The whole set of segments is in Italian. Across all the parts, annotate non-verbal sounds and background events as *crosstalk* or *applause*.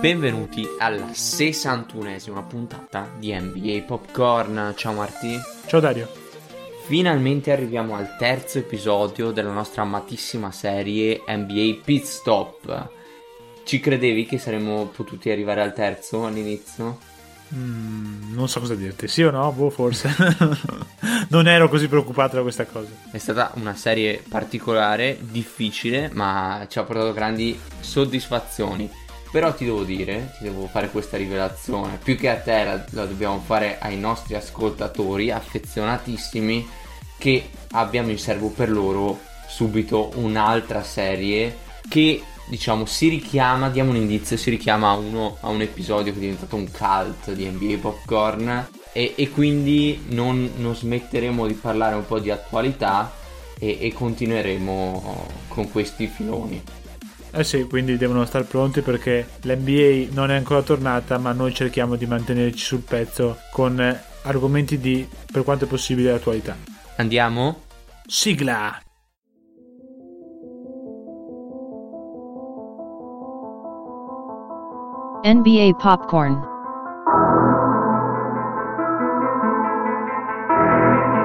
benvenuti alla 61esima puntata di NBA Popcorn. Ciao Marti. Ciao Dario. Finalmente arriviamo al terzo episodio della nostra amatissima serie NBA Pit Stop. Ci credevi che saremmo potuti arrivare al terzo all'inizio? Mm, non so cosa dirti, sì o no? Boh, forse. *laughs* non ero così preoccupato da questa cosa. È stata una serie particolare, difficile, ma ci ha portato grandi soddisfazioni. Però ti devo dire, ti devo fare questa rivelazione, più che a te la, la dobbiamo fare ai nostri ascoltatori affezionatissimi che abbiamo in serbo per loro subito un'altra serie che diciamo si richiama, diamo un indizio, si richiama a, uno, a un episodio che è diventato un cult di NBA Popcorn e, e quindi non, non, smetteremo di parlare un po' di attualità e, e continueremo con questi filoni. Eh sì, quindi devono stare pronti perché l'NBA non è ancora tornata, ma noi cerchiamo di mantenerci sul pezzo con argomenti di, per quanto è possibile, attualità. Andiamo? Sigla! NBA Popcorn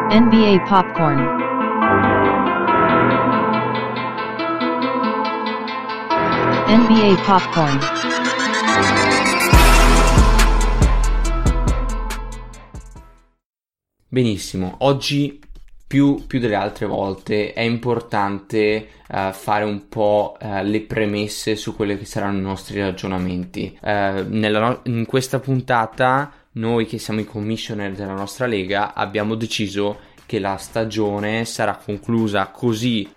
NBA Popcorn NBA Popcorn Benissimo, oggi più, più, delle altre volte è importante uh, fare un po' uh, le premesse su quelli che saranno i nostri ragionamenti. Uh, no- in questa puntata noi che siamo i commissioner della nostra lega abbiamo deciso che la stagione sarà conclusa così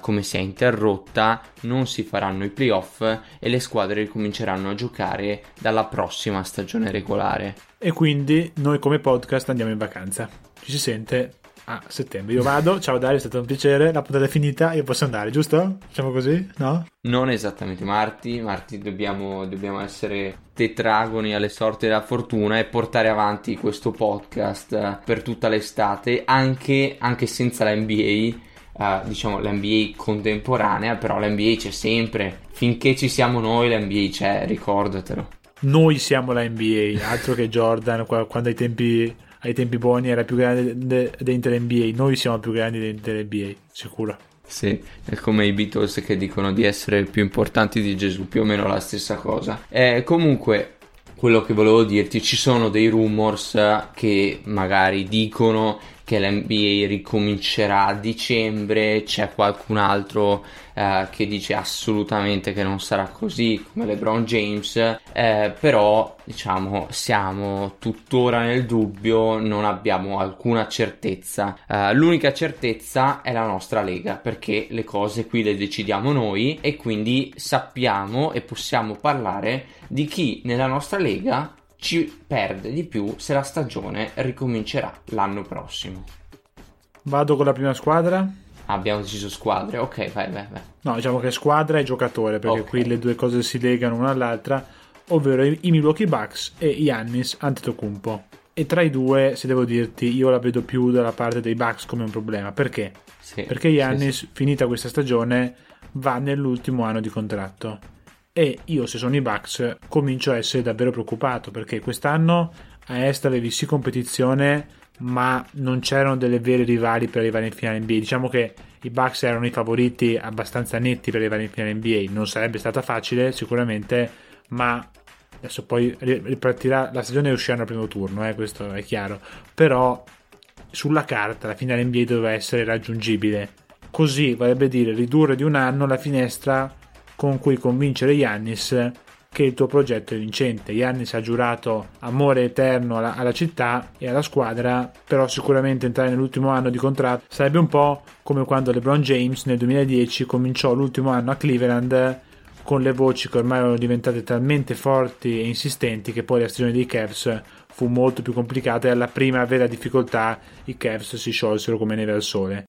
come si è interrotta, non si faranno i playoff e le squadre ricominceranno a giocare dalla prossima stagione regolare. E quindi noi come podcast andiamo in vacanza. Ci si sente a settembre. Io vado, ciao Dario, è stato un piacere, la puntata è finita, io posso andare, giusto? Facciamo così, no? Non esattamente Marti, Marti dobbiamo, dobbiamo essere tetragoni alle sorti della fortuna e portare avanti questo podcast per tutta l'estate, anche, anche senza la NBA. Uh, eh, diciamo l'NBA contemporanea, però l'NBA c'è sempre. Finché ci siamo noi, l'NBA c'è, ricordatelo. Noi siamo la NBA, altro che Jordan, quando ai tempi ai tempi buoni era più grande dell'Inter NBA. Noi siamo più grandi dell'Inter NBA, sicuro. Sì, è come i Beatles che dicono di essere più importanti di Gesù, più o meno la stessa cosa. Eh, comunque, quello che volevo dirti, ci sono dei rumors che magari dicono che l'NBA ricomincerà a dicembre, c'è qualcun altro eh, che dice assolutamente che non sarà così come LeBron James, eh, però diciamo siamo tuttora nel dubbio, non abbiamo alcuna certezza. Eh, l'unica certezza è la nostra lega perché le cose qui le decidiamo noi e quindi sappiamo e possiamo parlare di chi nella nostra lega ci perde di più se la stagione ricomincerà l'anno prossimo. Vado con la prima squadra. abbiamo deciso squadre, ok, vai, vai, vai. No, diciamo che squadra e giocatore, perché okay. qui le due cose si legano una all'altra, ovvero i Milwaukee Bucks e Yannis Antetokounmpo. E tra i due, se devo dirti, io la vedo più dalla parte dei Bucks come un problema. Perché? Sì, perché Yannis, sì, sì. finita questa stagione, va nell'ultimo anno di contratto e io se sono i Bucks comincio a essere davvero preoccupato perché quest'anno a Est avevi sì competizione ma non c'erano delle vere rivali per arrivare in finale NBA diciamo che i Bucks erano i favoriti abbastanza netti per arrivare in finale NBA non sarebbe stata facile sicuramente ma adesso poi ripartirà la stagione e usciranno al primo turno eh, questo è chiaro. Però sulla carta la finale NBA doveva essere raggiungibile. Così vorrebbe dire ridurre di un anno la finestra con cui convincere Yannis che il tuo progetto è vincente. Yannis ha giurato amore eterno alla, alla, città e alla squadra, però sicuramente entrare nell'ultimo anno di contratto sarebbe un po' come quando LeBron James nel 2010 cominciò l'ultimo anno a Cleveland con le voci che ormai erano diventate talmente forti e insistenti che poi la stagione dei Cavs fu molto più complicata e alla prima vera difficoltà i Cavs si sciolsero come neve al sole.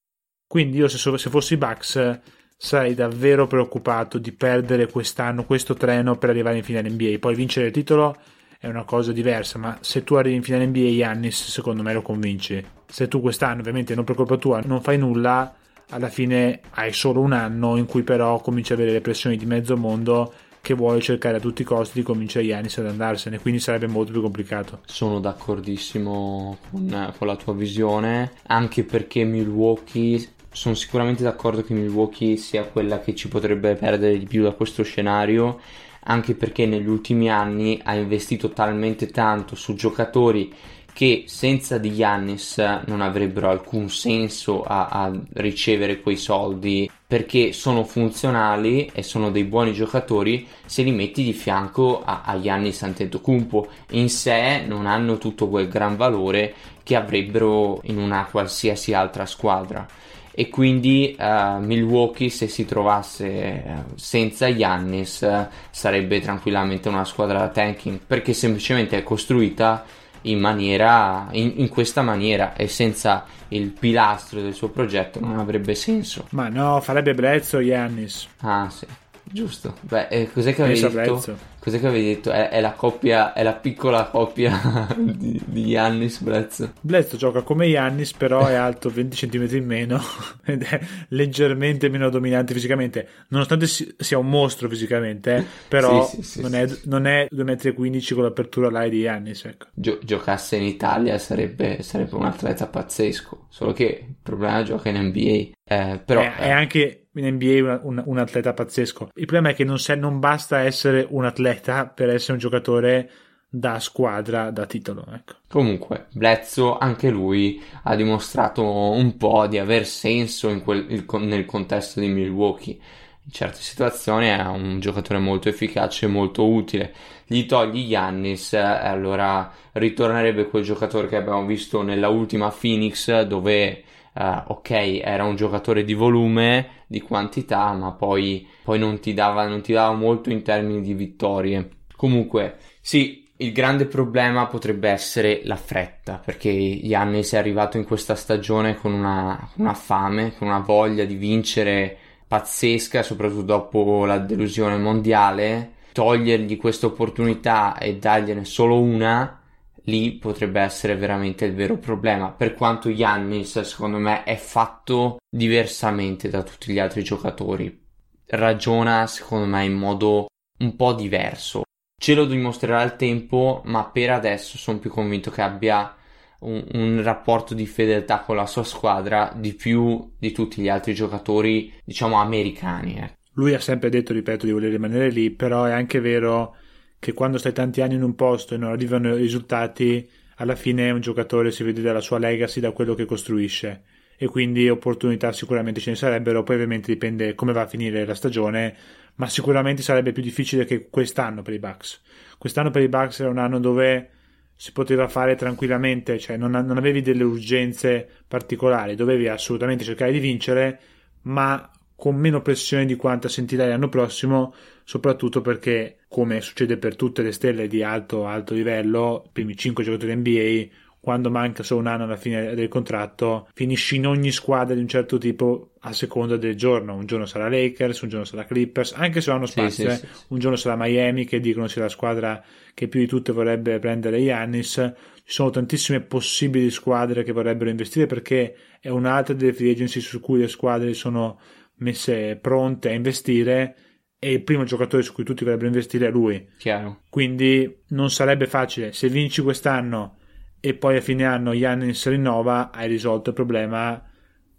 Quindi io se, se fossi Bucks sarei davvero preoccupato di perdere quest'anno questo treno per arrivare in finale NBA. Poi vincere il titolo è una cosa diversa, ma se tu arrivi in finale NBA, Yannis, secondo me lo convinci. Se tu quest'anno, ovviamente non per colpa tua, non fai nulla, alla fine hai solo un anno in cui però cominci ad avere le pressioni di mezzo mondo che vuole cercare a tutti i costi di convincere Giannis ad andarsene, quindi sarebbe molto più complicato. Sono d'accordissimo con, con la tua visione, anche perché Milwaukee sono sicuramente d'accordo che Milwaukee sia quella che ci potrebbe perdere di più da questo scenario, anche perché negli ultimi anni ha investito talmente tanto su giocatori che senza di Giannis non avrebbero alcun senso a, a, ricevere quei soldi perché sono funzionali e sono dei buoni giocatori se li metti di fianco a, a Giannis Antetokounmpo. In sé non hanno tutto quel gran valore che avrebbero in una qualsiasi altra squadra e quindi uh, Milwaukee se si trovasse uh, senza Giannis uh, sarebbe tranquillamente una squadra da tanking perché semplicemente è costruita in, maniera, in, in, questa maniera e senza il pilastro del suo progetto non avrebbe senso. Ma no, farebbe Brezzo Yannis. Ah sì, giusto. Beh, eh, cos'è che avevi detto? Cos'è che avevi detto? È, è, la coppia, è la piccola coppia *laughs* di, di Yannis Blezzo. Blezzo gioca come Yannis, però è alto 20 cm in meno *laughs* ed è leggermente meno dominante fisicamente. Nonostante sia un mostro fisicamente, eh, però sì, sì, sì, non, è, non, è, 2,15 m con l'apertura là di Yannis. Ecco. Gio- giocasse in Italia sarebbe, sarebbe, un atleta pazzesco, solo che il problema è gioca in NBA. Eh, però, è, è anche in NBA un, un, un, atleta pazzesco. Il problema è che non, se, non, basta essere un atleta per essere un giocatore da squadra, da titolo. Ecco. Comunque, Blezzo anche lui ha dimostrato un po' di aver senso quel, il, nel contesto di Milwaukee. In certe situazioni è un giocatore molto efficace e molto utile. Gli togli Yannis e allora ritornerebbe quel giocatore che abbiamo visto nella ultima Phoenix dove uh, ok, era un giocatore di volume, di quantità, ma poi, poi non, ti dava, non ti dava molto in termini di vittorie. Comunque, sì, il grande problema potrebbe essere la fretta, perché Yannis è arrivato in questa stagione con una, una fame, con una voglia di vincere pazzesca, soprattutto dopo la delusione mondiale. Togliergli questa opportunità e dargliene solo una lì potrebbe essere veramente il vero problema. Per quanto Yannis, secondo me, è fatto diversamente da tutti gli altri giocatori. Ragiona, secondo me, in modo un po' diverso. Ce lo dimostrerà il tempo, ma per adesso sono più convinto che abbia un, un, rapporto di fedeltà con la sua squadra di più di tutti gli altri giocatori, diciamo, americani. Eh. Lui ha sempre detto, ripeto, di voler rimanere lì, però è anche vero che quando stai tanti anni in un posto e non arrivano i risultati, alla fine un giocatore si vede dalla sua legacy, da quello che costruisce. E quindi opportunità sicuramente ce ne sarebbero, poi ovviamente dipende come va a finire la stagione, ma sicuramente sarebbe più difficile che quest'anno per i Bucks. Quest'anno per i Bucks era un anno dove si poteva fare tranquillamente, cioè non, non avevi delle urgenze particolari, dovevi assolutamente cercare di vincere, ma con meno pressione di quanta sentirai l'anno prossimo, soprattutto perché, come succede per tutte le stelle di alto, alto livello, i primi 5 giocatori NBA, quando manca solo un anno alla fine del contratto, finisci in ogni squadra di un certo tipo a seconda del giorno. Un giorno sarà Lakers, un giorno sarà Clippers, anche se hanno spazio, sì, sì, sì, un giorno sarà Miami, che dicono sia la squadra che più di tutte vorrebbe prendere Giannis. Ci sono tantissime possibili squadre che vorrebbero investire perché è un'altra delle free agency su cui le squadre sono messe pronte a investire e il primo giocatore su cui tutti vorrebbero investire è lui. Chiaro. Quindi non sarebbe facile. Se vinci quest'anno e poi a fine anno Yannis rinnova, hai risolto il problema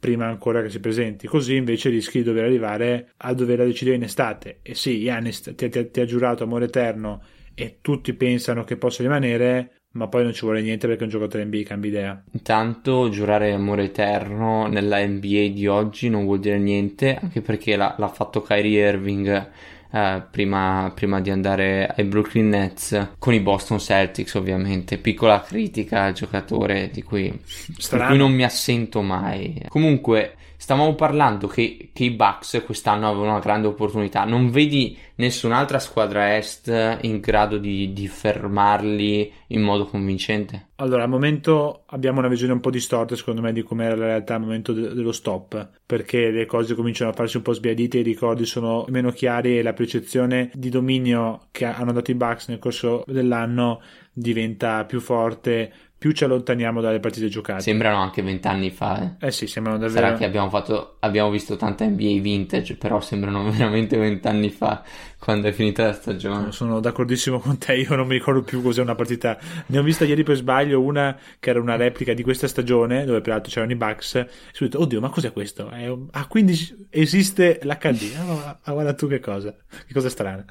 prima ancora che si presenti. Così invece rischi di dover arrivare a dover decidere in estate. E sì, Yannis ti, ti, ti ha giurato amore eterno e tutti pensano che possa rimanere, ma poi non ci vuole niente perché un giocatore NBA cambia idea. Intanto giurare amore eterno nella NBA di oggi non vuol dire niente, anche perché l'ha, l'ha fatto Kyrie Irving eh, prima, prima, di andare ai Brooklyn Nets con i Boston Celtics ovviamente. Piccola critica al giocatore di cui, di cui non mi assento mai. Comunque stavamo parlando che, che, i Bucks quest'anno avevano una grande opportunità. Non vedi nessun'altra squadra est in grado di, di fermarli in modo convincente? Allora, al momento abbiamo una visione un po' distorta, secondo me, di com'era la realtà al momento de- dello stop, perché le cose cominciano a farsi un po' sbiadite, i ricordi sono meno chiari e la percezione di dominio che hanno dato i Bucks nel corso dell'anno diventa più forte più ci allontaniamo dalle partite giocate. Sembrano anche vent'anni fa. Eh. eh sì, sembrano davvero. Sarà che abbiamo, fatto, abbiamo visto tanta NBA vintage, però sembrano *laughs* veramente vent'anni fa quando è finita la stagione. Sono d'accordissimo con te, io non mi ricordo più cos'è una partita. Ne ho vista ieri per sbaglio una che era una replica di questa stagione, dove peraltro c'erano i Bucks. E ho detto, oddio, ma cos'è questo? Un... Ah, quindi esiste l'HD. Ah, ma guarda tu che cosa, che cosa strana.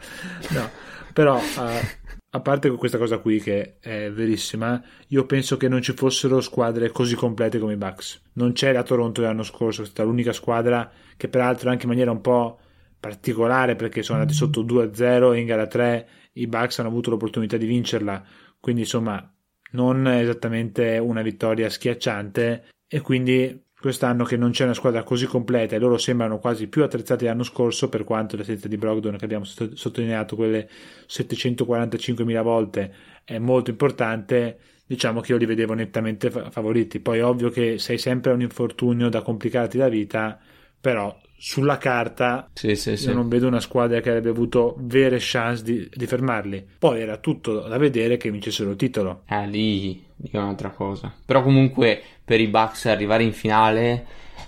No, però... Uh *laughs* a parte questa cosa qui che è verissima, io penso che non ci fossero squadre così complete come i Bucks. Non c'è la Toronto dell'anno scorso, è stata l'unica squadra che peraltro anche in maniera un po' particolare perché sono andati sotto 2-0 in gara 3 i Bucks hanno avuto l'opportunità di vincerla, quindi insomma non esattamente una vittoria schiacciante e quindi quest'anno che non c'è una squadra così completa e loro sembrano quasi più attrezzati l'anno scorso per quanto l'assenza di Brogdon che abbiamo sottolineato quelle 745.000 volte è molto importante diciamo che io li vedevo nettamente favoriti. Poi è ovvio che sei sempre un infortunio da complicarti la vita però sulla carta sì, sì, io non vedo una squadra che avrebbe avuto vere chance di, di, fermarli. Poi era tutto da vedere che vincessero il titolo. Eh, lì, è un'altra cosa. Però comunque per i Bucks arrivare in finale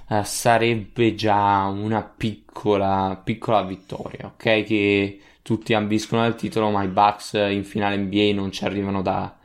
eh, sarebbe già una piccola, piccola vittoria, ok? Che tutti ambiscono al titolo, ma i Bucks in finale NBA non ci arrivano da,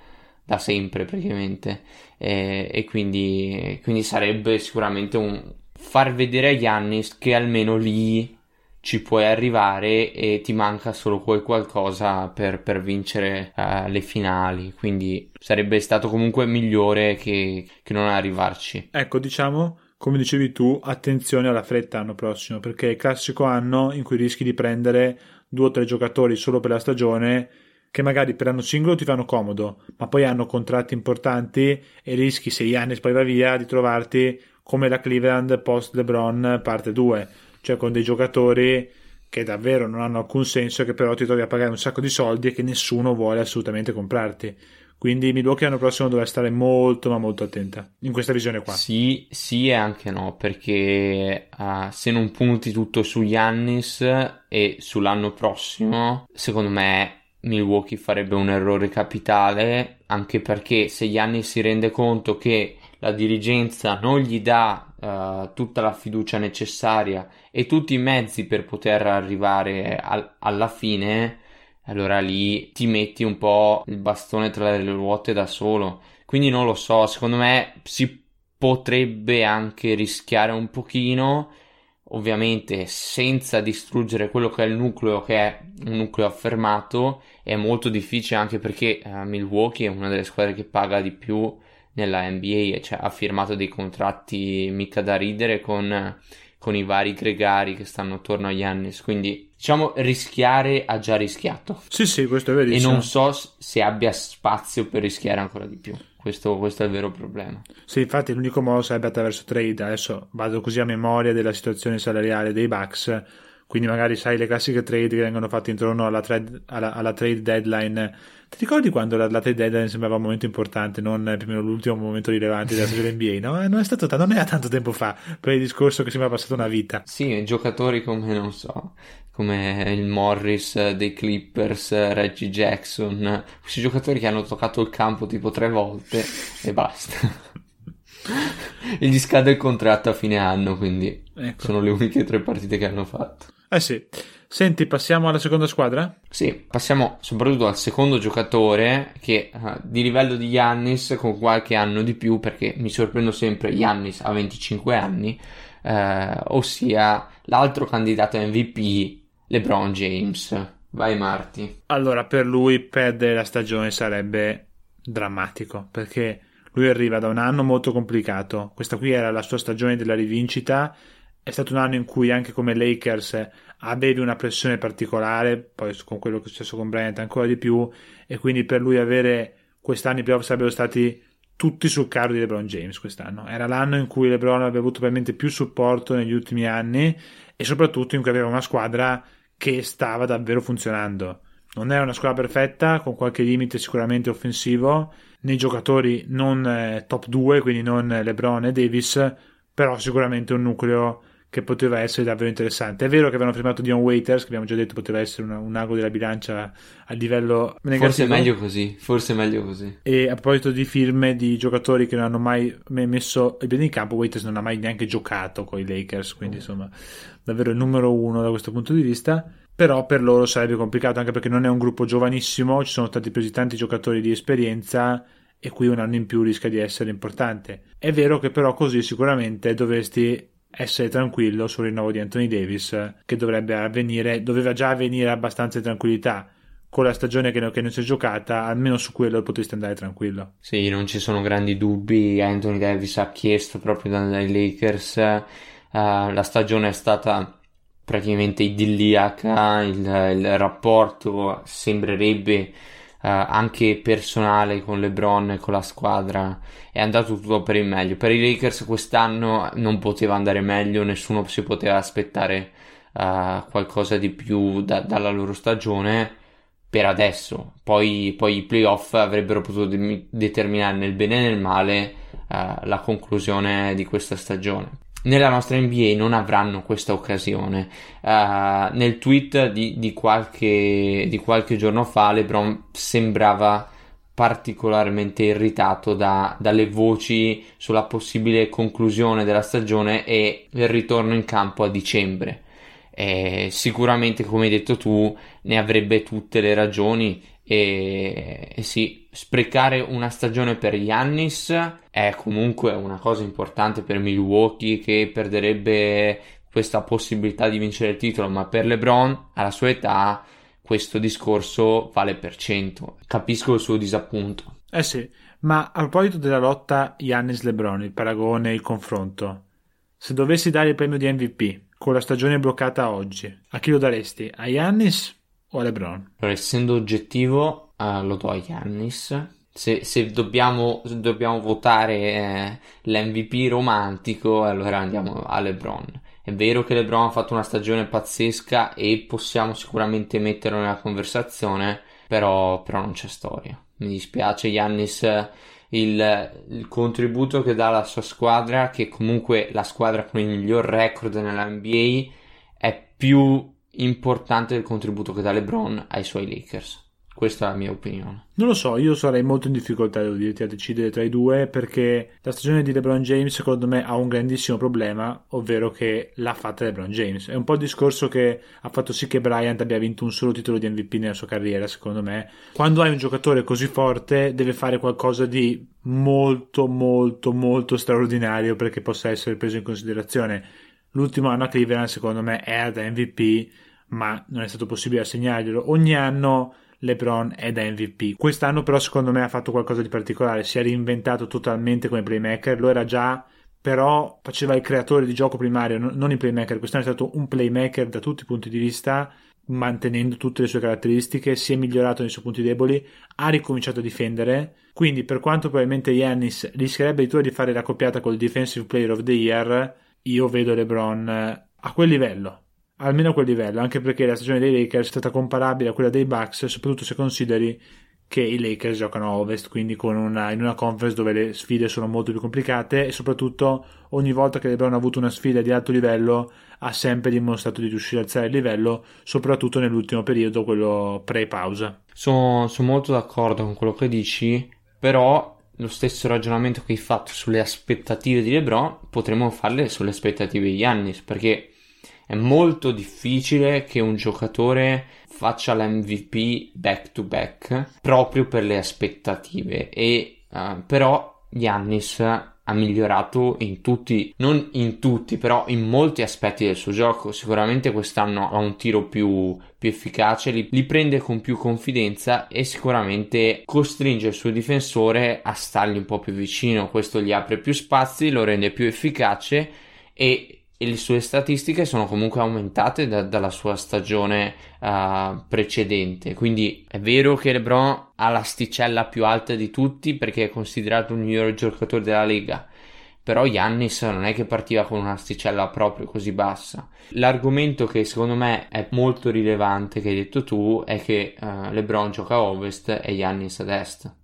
da sempre praticamente. E, e quindi, quindi sarebbe sicuramente un far vedere a Giannis che almeno lì ci puoi arrivare e ti manca solo quel qualcosa per, per vincere uh, le finali. Quindi sarebbe stato comunque migliore che, che, non arrivarci. Ecco, diciamo, come dicevi tu, attenzione alla fretta l'anno prossimo, perché è il classico anno in cui rischi di prendere due o tre giocatori solo per la stagione che magari per l'anno singolo ti fanno comodo, ma poi hanno contratti importanti e rischi, se Giannis poi va via, di trovarti come la Cleveland post LeBron parte 2, cioè con dei giocatori che davvero non hanno alcun senso e che però ti trovi a pagare un sacco di soldi e che nessuno vuole assolutamente comprarti. Quindi Milwaukee l'anno prossimo dovrà stare molto ma molto attenta in questa visione qua. Sì, sì e anche no, perché uh, se non punti tutto su Yannis e sull'anno prossimo, secondo me Milwaukee farebbe un errore capitale, anche perché se Yannis si rende conto che la dirigenza non gli dà uh, tutta la fiducia necessaria e tutti i mezzi per poter arrivare al- alla fine, allora lì ti metti un po' il bastone tra le ruote da solo. Quindi non lo so, secondo me si potrebbe anche rischiare un pochino, ovviamente senza distruggere quello che è il nucleo, che è un nucleo affermato, è molto difficile anche perché uh, Milwaukee è una delle squadre che paga di più nella NBA, cioè, ha firmato dei contratti mica da ridere con, con i vari gregari che stanno attorno agli anni. Quindi, diciamo, rischiare ha già rischiato. Sì, sì, questo è verissimo. E non so se abbia spazio per rischiare ancora di più. Questo, questo, è il vero problema. Sì, infatti l'unico modo sarebbe attraverso trade. Adesso vado così a memoria della situazione salariale dei Bucks. Quindi magari sai le classiche trade che vengono fatte intorno alla, trade, alla, alla trade deadline ti ricordi quando la, la trade deadline sembrava un momento importante, non più o meno l'ultimo momento rilevante della stagione NBA? No? Eh, non, è stato non era tanto tempo fa, per il discorso che sembra passata una vita. Sì, giocatori come, non so, come il Morris dei Clippers, Reggie Jackson, questi giocatori che hanno toccato il campo tipo tre volte e basta. *laughs* e gli scade il contratto a fine anno, quindi ecco. sono le uniche tre partite che hanno fatto. Eh sì. Senti, passiamo alla seconda squadra? Sì, passiamo soprattutto al secondo giocatore che uh, di livello di Yannis con qualche anno di più perché mi sorprendo sempre Yannis a 25 anni, uh, ossia l'altro candidato MVP LeBron James. Vai Marti. Allora, per lui perdere la stagione sarebbe drammatico perché lui arriva da un anno molto complicato. Questa qui era la sua stagione della rivincita è stato un anno in cui anche come Lakers avevi una pressione particolare, poi con quello che è successo con Bryant ancora di più, e quindi per lui avere quest'anno i playoff sarebbero stati tutti sul carro di LeBron James quest'anno. Era l'anno in cui LeBron aveva avuto probabilmente più supporto negli ultimi anni e soprattutto in cui aveva una squadra che stava davvero funzionando. Non era una squadra perfetta, con qualche limite sicuramente offensivo, nei giocatori non eh, top 2, quindi non LeBron e Davis, però sicuramente un nucleo che poteva essere davvero interessante. È vero che avevano firmato Dion Waiters, che abbiamo già detto poteva essere una, un ago della bilancia a livello negativo. Forse è meglio così, forse è meglio così. E a proposito di firme di giocatori che non hanno mai messo i piedi in campo, Waiters non ha mai neanche giocato con i Lakers, quindi mm. insomma davvero il numero uno da questo punto di vista. Però per loro sarebbe complicato anche perché non è un gruppo giovanissimo, ci sono stati presi tanti giocatori di esperienza e qui un anno in più rischia di essere importante. È vero che però così sicuramente dovresti essere tranquillo sul rinnovo di Anthony Davis che dovrebbe avvenire, doveva già avvenire abbastanza in tranquillità con la stagione che, non si è giocata, almeno su quello potresti andare tranquillo. Sì, non ci sono grandi dubbi. Anthony Davis ha chiesto proprio dai Lakers. Uh, la stagione è stata praticamente idilliaca. Il, il rapporto sembrerebbe anche personale con LeBron e con la squadra è andato tutto per il meglio. Per i Lakers quest'anno non poteva andare meglio, nessuno si poteva aspettare uh, qualcosa di più da, dalla loro stagione per adesso. Poi, poi i playoff avrebbero potuto de- determinare nel bene e nel male uh, la conclusione di questa stagione nella nostra NBA non avranno questa occasione. Uh, nel tweet di, di, qualche, di, qualche, giorno fa, LeBron sembrava particolarmente irritato da, dalle voci sulla possibile conclusione della stagione e il ritorno in campo a dicembre. E sicuramente, come hai detto tu, ne avrebbe tutte le ragioni e, e sì, sprecare una stagione per Yannis è comunque una cosa importante per Milwaukee che perderebbe questa possibilità di vincere il titolo, ma per LeBron alla sua età questo discorso vale per cento. Capisco il suo disappunto. Eh sì, ma a proposito della lotta Yannis-LeBron, il paragone, il confronto, se dovessi dare il premio di MVP con la stagione bloccata oggi, a chi lo daresti? A Yannis o a LeBron? Allora, essendo oggettivo, uh, lo do a Yannis. Se, se dobbiamo, dobbiamo, votare eh, l'MVP romantico, allora andiamo a LeBron. È vero che LeBron ha fatto una stagione pazzesca e possiamo sicuramente metterlo nella conversazione, però, però non c'è storia. Mi dispiace, Yannis, il, il, contributo che dà alla sua squadra, che comunque la squadra con il miglior record nella NBA, è più importante del contributo che dà LeBron ai suoi Lakers. Questa è la mia opinione. Non lo so, io sarei molto in difficoltà, devo dirti, a decidere tra i due perché la stagione di LeBron James secondo me ha un grandissimo problema, ovvero che l'ha fatta LeBron James. È un po' il discorso che ha fatto sì che Bryant abbia vinto un solo titolo di MVP nella sua carriera, secondo me. Quando hai un giocatore così forte deve fare qualcosa di molto, molto, molto straordinario perché possa essere preso in considerazione. L'ultimo anno a Cleveland secondo me era da MVP ma non è stato possibile assegnarglielo. Ogni anno LeBron è da MVP. Quest'anno però secondo me ha fatto qualcosa di particolare, si è reinventato totalmente come playmaker, lo era già, però faceva il creatore di gioco primario, non il playmaker. Quest'anno è stato un playmaker da tutti i punti di vista, mantenendo tutte le sue caratteristiche, si è migliorato nei suoi punti deboli, ha ricominciato a difendere, quindi per quanto probabilmente Yannis rischierebbe di fare la coppiata col Defensive Player of the Year, io vedo LeBron a quel livello almeno a quel livello, anche perché la stagione dei Lakers è stata comparabile a quella dei Bucks, soprattutto se consideri che i Lakers giocano a ovest, quindi una, in una conference dove le sfide sono molto più complicate e soprattutto ogni volta che LeBron ha avuto una sfida di alto livello ha sempre dimostrato di riuscire a alzare il livello, soprattutto nell'ultimo periodo, quello pre-pausa. Sono, sono molto d'accordo con quello che dici, però lo stesso ragionamento che hai fatto sulle aspettative di LeBron potremmo farle sulle aspettative di Yannis, perché è molto difficile che un giocatore faccia l'MVP back to back proprio per le aspettative e uh, però Giannis ha migliorato in tutti, non in tutti, però in molti aspetti del suo gioco. Sicuramente quest'anno ha un tiro più, più efficace, li, li, prende con più confidenza e sicuramente costringe il suo difensore a stargli un po' più vicino. Questo gli apre più spazi, lo rende più efficace e e le sue statistiche sono comunque aumentate da, dalla sua stagione uh, precedente. Quindi è vero che LeBron ha l'asticella più alta di tutti perché è considerato il miglior giocatore della Lega. Però Yannis non è che partiva con un'asticella proprio così bassa. L'argomento che secondo me è molto rilevante che hai detto tu è che uh, LeBron gioca a ovest e Yannis ad est.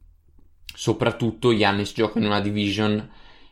Soprattutto Yannis gioca in una division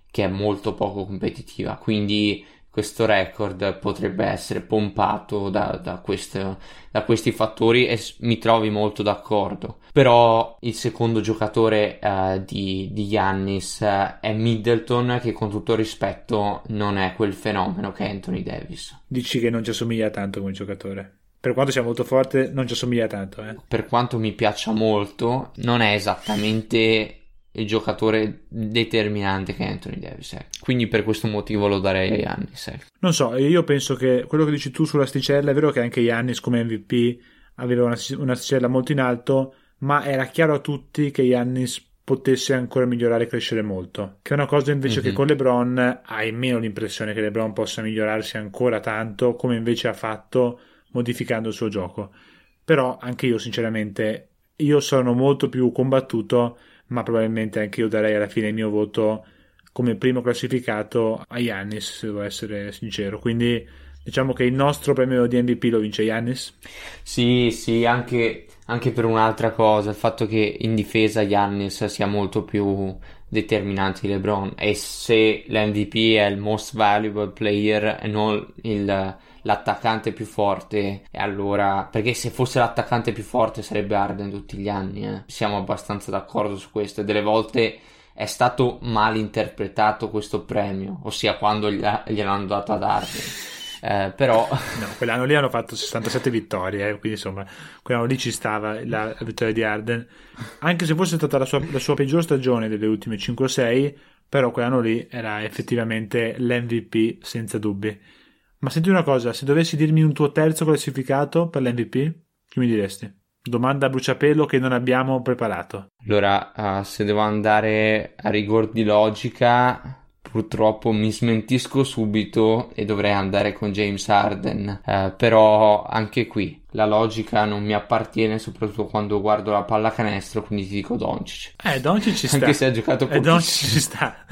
che è molto poco competitiva, quindi questo record potrebbe essere pompato da, da, queste, da questi fattori e mi trovi molto d'accordo. Però il secondo giocatore uh, di, di Giannis uh, è Middleton che con tutto rispetto non è quel fenomeno che è Anthony Davis. Dici che non ci assomiglia tanto come giocatore? Per quanto sia molto forte, non ci assomiglia tanto. Eh? Per quanto mi piaccia molto, non è esattamente il giocatore determinante che è Anthony Davis. Eh. Quindi per questo motivo lo darei a Yannis. Eh. Non so, io penso che quello che dici tu sull'asticella è vero che anche Yannis come MVP aveva una, un'asticella molto in alto, ma era chiaro a tutti che Yannis potesse ancora migliorare e crescere molto. Che è una cosa invece mm-hmm. che mhm. con LeBron hai meno l'impressione che LeBron possa migliorarsi ancora tanto, come invece ha fatto modificando il suo gioco. Però anche io sinceramente io sono molto più combattuto ma probabilmente anche io darei alla fine il mio voto come primo classificato a Yannis, se devo essere sincero. Quindi diciamo che il nostro premio di MVP lo vince Yannis. Sì, sì, anche, anche per un'altra cosa, il fatto che in difesa Yannis sia molto più determinante di LeBron e se l'MVP è il most valuable player e non il l'attaccante più forte. E allora perché se fosse l'attaccante più forte sarebbe Arden tutti gli anni eh. siamo abbastanza d'accordo su questo. E delle volte è stato mal interpretato questo premio ossia quando gliel'hanno dato ad Arden. Eh, però *laughs* no, quell'anno lì hanno fatto 67 vittorie eh, quindi insomma quell'anno lì ci stava la, vittoria di Arden. Anche se fosse stata la sua, la sua peggior stagione delle ultime 5-6 però quell'anno lì era effettivamente l'MVP senza dubbi ma senti una cosa, se dovessi dirmi un tuo terzo classificato per l'MVP, chi mi diresti? Domanda a bruciapelo che non abbiamo preparato. Allora, uh, se devo andare a rigor di logica, purtroppo mi smentisco subito e dovrei andare con James Harden. Uh, però anche qui la logica non mi appartiene, soprattutto quando guardo la pallacanestro, quindi ti dico Doncic. Eh, Doncic ci sta. Anche se ha giocato pochissimo. Eh, Doncic ci sta.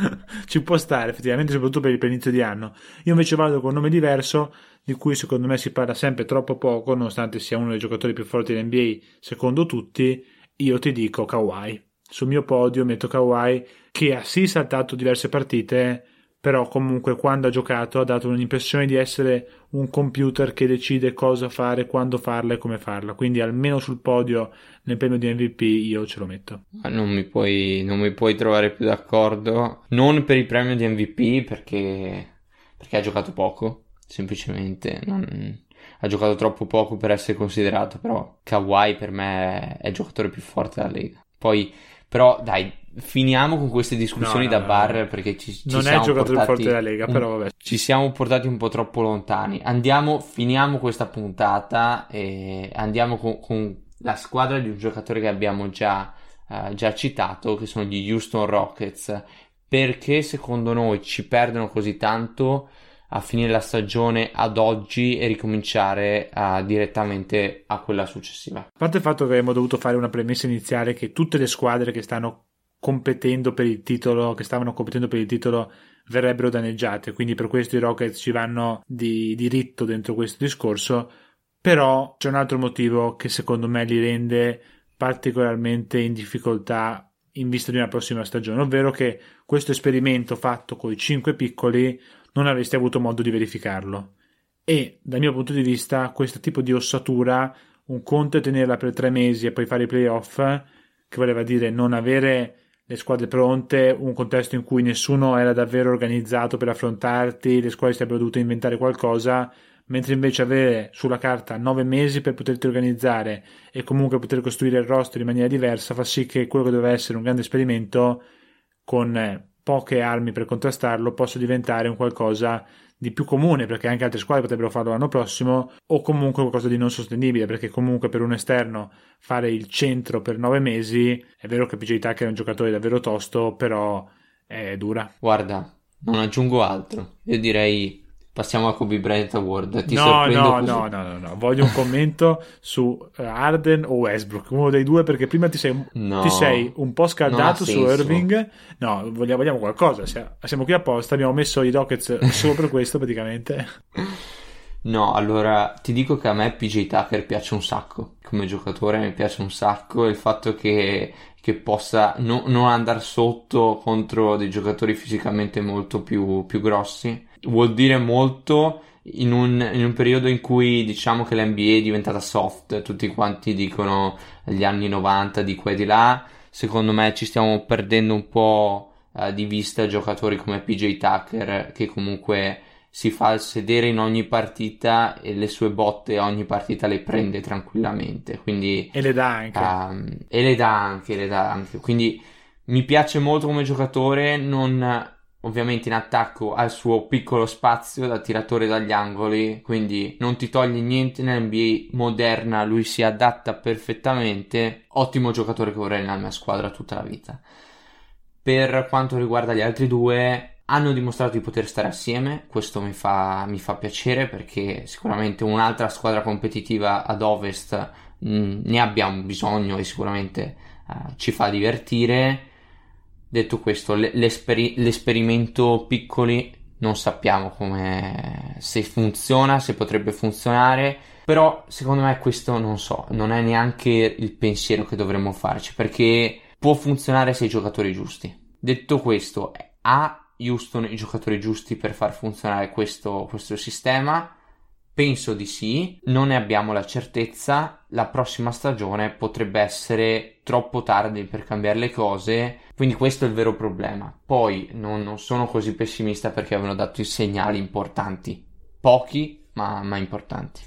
ci può stare, effettivamente, soprattutto per l'inizio di anno. Io invece vado con un nome diverso, di cui secondo me si parla sempre troppo poco, nonostante sia uno dei giocatori più forti dell'NBA, secondo tutti, io ti dico Kawhi. Sul mio podio metto Kawhi, che ha sì saltato diverse partite, però comunque quando ha giocato ha dato un'impressione di essere un computer che decide cosa fare, quando farla e come farla. Quindi almeno sul podio nel premio di MVP io ce lo metto. Non mi puoi, non mi puoi trovare più d'accordo. Non per il premio di MVP perché, perché ha giocato poco, semplicemente. Non, ha giocato troppo poco per essere considerato, però Kawhi per me è il giocatore più forte della Lega. Poi, però dai, finiamo con queste discussioni no, no, da bar no, perché ci, ci non è il giocatore portati, forte della Lega, però vabbè. Ci siamo portati un po' troppo lontani. Andiamo, finiamo questa puntata e andiamo con, con la squadra di un giocatore che abbiamo già, uh, già citato, che sono gli Houston Rockets. Perché secondo noi ci perdono così tanto a finire la stagione ad oggi e ricominciare uh, direttamente a quella successiva. A parte il fatto che abbiamo dovuto fare una premessa iniziale che tutte le squadre che stanno competendo per il titolo, che stavano competendo per il titolo, verrebbero danneggiate. Quindi per questo i Rockets ci vanno di diritto dentro questo discorso. Però c'è un altro motivo che secondo me li rende particolarmente in difficoltà in vista di una prossima stagione, ovvero che questo esperimento fatto con i cinque piccoli non avreste avuto modo di verificarlo. E dal mio punto di vista, questo tipo di ossatura, un conto è tenerla per tre mesi e poi fare i playoff, che voleva dire non avere le squadre pronte, un contesto in cui nessuno era davvero organizzato per affrontarti, le squadre si sarebbero dovute inventare qualcosa, mentre invece avere sulla carta nove mesi per poterti organizzare e comunque poter costruire il roster in maniera diversa fa sì che quello che doveva essere un grande esperimento con poche armi per contrastarlo possa diventare un qualcosa di più comune perché anche altre squadre potrebbero farlo l'anno prossimo o comunque qualcosa di non sostenibile perché comunque per un esterno fare il centro per nove mesi è vero che PJ Tucker è un giocatore davvero tosto però è dura. Guarda non aggiungo altro. Io direi Passiamo a Kobe Bryant Award. Ti no, no, no, no, no, no, voglio un commento su uh, Arden o Westbrook, uno dei due, perché prima ti sei, no, ti sei un po' scaldato su Irving. No, vogliamo, vogliamo qualcosa. Siamo qui apposta, abbiamo messo i Rockets solo per questo praticamente. *laughs* No, allora ti dico che a me PJ Tucker piace un sacco come giocatore, mi piace un sacco il fatto che, che possa no, non andare sotto contro dei giocatori fisicamente molto più, più grossi vuol dire molto in un, in un, periodo in cui diciamo che l'NBA è diventata soft, tutti quanti dicono gli anni 90 di qua e di là, secondo me ci stiamo perdendo un po' eh, di vista giocatori come PJ Tucker che comunque si fa sedere in ogni partita e le sue botte ogni partita le prende tranquillamente. Quindi, e le dà anche. Um, e le dà anche, le dà anche. Quindi mi piace molto come giocatore, non ovviamente in attacco ha il suo piccolo spazio da tiratore dagli angoli, quindi non ti toglie niente nell'NBA moderna, lui si adatta perfettamente, ottimo giocatore che vorrei nella mia squadra tutta la vita. Per quanto riguarda gli altri due, hanno dimostrato di poter stare assieme, questo mi fa, mi fa piacere perché sicuramente un'altra squadra competitiva ad ovest mh, mm, ne abbiamo bisogno e sicuramente uh, ci fa divertire. Detto questo, l'esperi- l'esperimento piccoli non sappiamo come se funziona, se potrebbe funzionare, però secondo me questo non so, non è neanche il pensiero che dovremmo farci perché può funzionare se i giocatori giusti. Detto questo, ha Houston i giocatori giusti per far funzionare questo, questo sistema? Penso di sì, non ne abbiamo la certezza, la prossima stagione potrebbe essere troppo tardi per cambiare le cose, quindi questo è il vero problema. Poi non, non sono così pessimista perché avevano dato i segnali importanti, pochi ma, ma importanti.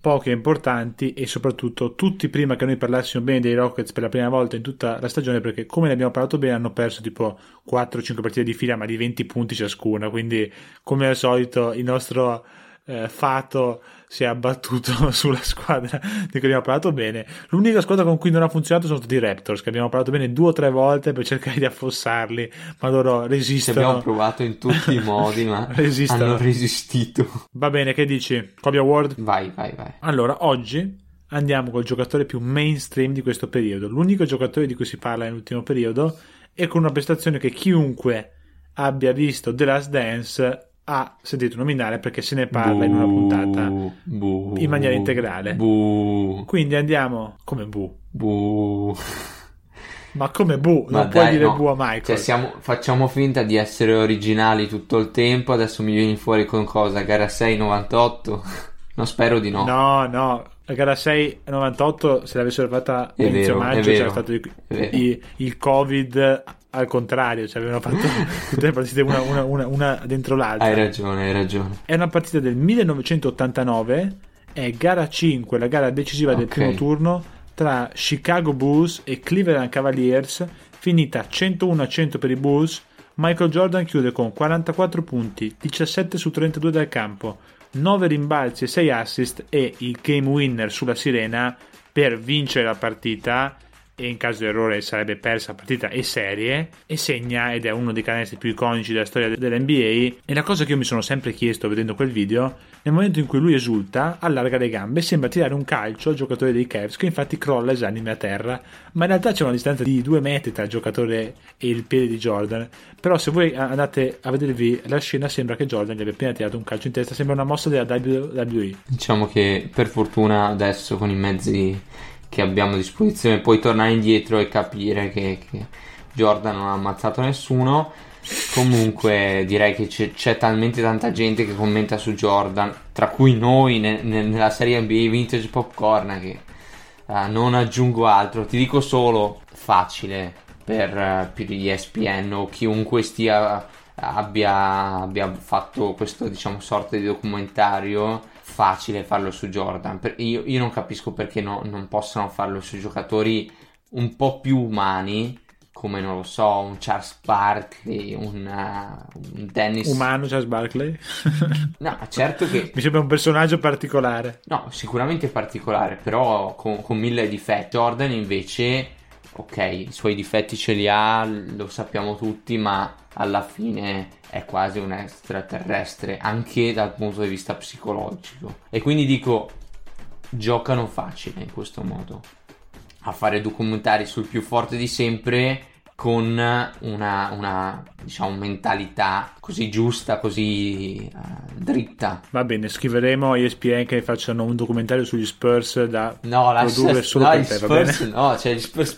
Poche importanti e soprattutto tutti prima che noi parlassimo bene dei Rockets per la prima volta in tutta la stagione perché come ne abbiamo parlato bene hanno perso tipo 4-5 partite di fila ma di 20 punti ciascuna quindi come al solito il nostro eh, Fato si è abbattuto *laughs* sulla squadra di cui abbiamo parlato bene. L'unica squadra con cui non ha funzionato sono stati i Raptors, che abbiamo parlato bene due o tre volte per cercare di affossarli, ma loro resistono. Ci abbiamo provato in tutti i modi, ma *laughs* resistono. hanno resistito. Va bene, che dici? Kobe Award? Vai, vai, vai. Allora, oggi andiamo col giocatore più mainstream di questo periodo, l'unico giocatore di cui si parla nell'ultimo periodo e con una prestazione che chiunque abbia visto The Last Dance ha sentito nominare perché se ne parla buh, in una puntata buh, in maniera integrale. Buh. Quindi andiamo come bu. Bu. Ma come bu? Non puoi dire no. bu a Michael. Cioè siamo, facciamo finta di essere originali tutto il tempo. Adesso mi vieni fuori con cosa? Gara 6 98? No, spero di no. No, no. La gara 6 98 se l'avessero fatta inizio maggio c'era stato il, il, il Covid al contrario, cioè avevano fatto *laughs* tutte le partite una, una, una, una, dentro l'altra. Hai ragione, hai ragione. È una partita del 1989, è gara 5, la gara decisiva okay. del primo turno tra Chicago Bulls e Cleveland Cavaliers, finita 101-100 per i Bulls. Michael Jordan chiude con 44 punti, 17 su 32 dal campo, 9 rimbalzi e 6 assist e il game winner sulla sirena per vincere la partita e in caso di errore sarebbe persa partita e serie e segna ed è uno dei canestri più iconici della storia dell'NBA e la cosa che io mi sono sempre chiesto vedendo quel video nel momento in cui lui esulta allarga le gambe e sembra tirare un calcio al giocatore dei Cavs che infatti crolla esanime a terra. Ma in realtà c'è una distanza di due metri tra il giocatore e il piede di Jordan. Però se voi andate a vedervi la scena sembra che Jordan gli abbia appena tirato un calcio in testa sembra una mossa della WWE diciamo che per fortuna adesso con i mezzi che abbiamo a disposizione, poi tornare indietro e capire che, che Jordan non ha ammazzato nessuno. Comunque direi che c'è, c'è, talmente tanta gente che commenta su Jordan, tra cui noi ne, ne, nella serie NBA Vintage Popcorn che uh, non aggiungo altro, ti dico solo facile per, uh, per gli ESPN o chiunque stia abbia, abbia fatto questo diciamo sorta di documentario facile farlo su Jordan. Io, io non capisco perché no, non possano farlo su giocatori un po' più umani, come non lo so, un Charles Barkley, un, uh, un Dennis. Umano Charles Barkley? *laughs* no, certo che. Mi sembra un personaggio particolare. No, sicuramente particolare, però con, con mille difetti. Jordan invece, ok, i suoi difetti ce li ha, lo sappiamo tutti, ma alla fine è quasi un extraterrestre anche dal punto di vista psicologico. E quindi dico giocano facile in questo modo. A fare documentari sul più forte di sempre con una, una diciamo, mentalità così giusta, così uh, dritta. Va bene, scriveremo a ESPN che facciano un documentario sugli Spurs da no, produrre solo no, per te, Spurs, No, cioè gli Spurs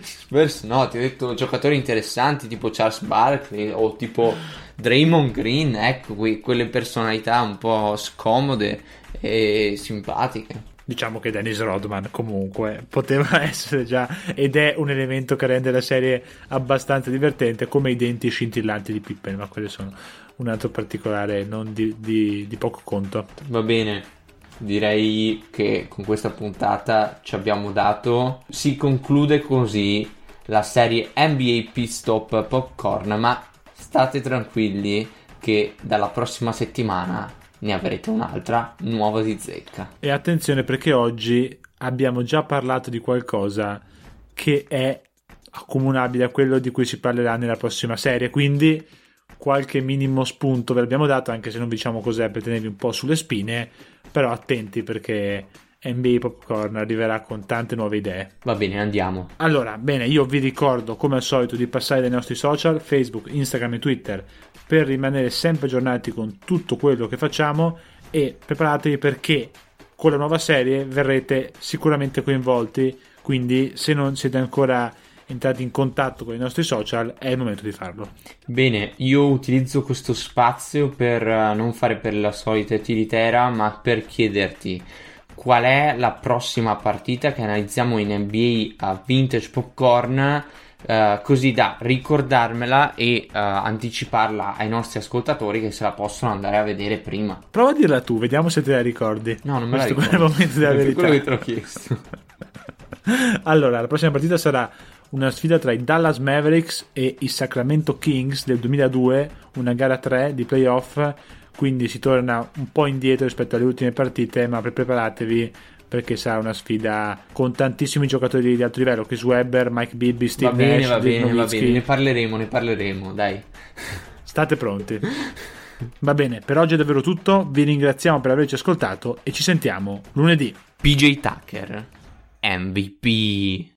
Spurs no, ti ho detto giocatori interessanti tipo Charles Barkley o tipo Draymond Green, ecco, que- quelle personalità un po' scomode e simpatiche. Diciamo che Dennis Rodman comunque poteva *laughs* essere già ed è un elemento che rende la serie abbastanza divertente come i denti scintillanti di Pippen, ma quelli sono un altro particolare non di, di, di poco conto. Va bene, direi che con questa puntata ci abbiamo dato. Si conclude così la serie NBA Pit Stop Popcorn, ma state tranquilli che dalla prossima settimana ne avrete un'altra nuova di zecca. E attenzione perché oggi abbiamo già parlato di qualcosa che è accomunabile a quello di cui si parlerà nella prossima serie, quindi qualche minimo spunto ve l'abbiamo dato, anche se non diciamo cos'è per tenervi un po' sulle spine, però attenti perché NBA Popcorn arriverà con tante nuove idee. Va bene, andiamo. Allora, bene, io vi ricordo come al solito di passare dai nostri social, Facebook, Instagram e Twitter, per rimanere sempre aggiornati con tutto quello che facciamo e preparatevi perché con la nuova serie verrete sicuramente coinvolti, quindi se non siete ancora entrati in contatto con i nostri social è il momento di farlo. Bene, io utilizzo questo spazio per eh, non fare per la solita tiritera, ma per chiederti qual è la prossima partita che analizziamo in NBA a Vintage Popcorn. Uh, così da ricordarmela e uh, anticiparla ai nostri ascoltatori che se la possono andare a vedere prima. Prova a dirla tu, vediamo se te la ricordi. No, non me Questo la ricordo. è il momento della verità. quello che te l'ho chiesto. *laughs* allora, la prossima partita sarà una sfida tra i Dallas Mavericks e i Sacramento Kings del 2002, una gara 3 di playoff, quindi si torna un po' indietro rispetto alle ultime partite, ma pre- preparatevi perché sarà una sfida con tantissimi giocatori di alto livello, Chris Webber, Mike Bibby, Steve va bene, Nash, va bene, va bene, ne parleremo, ne parleremo, dai. State pronti. *laughs* Va bene, per oggi è davvero tutto, vi ringraziamo per averci ascoltato e ci sentiamo lunedì. PJ Tucker, MVP.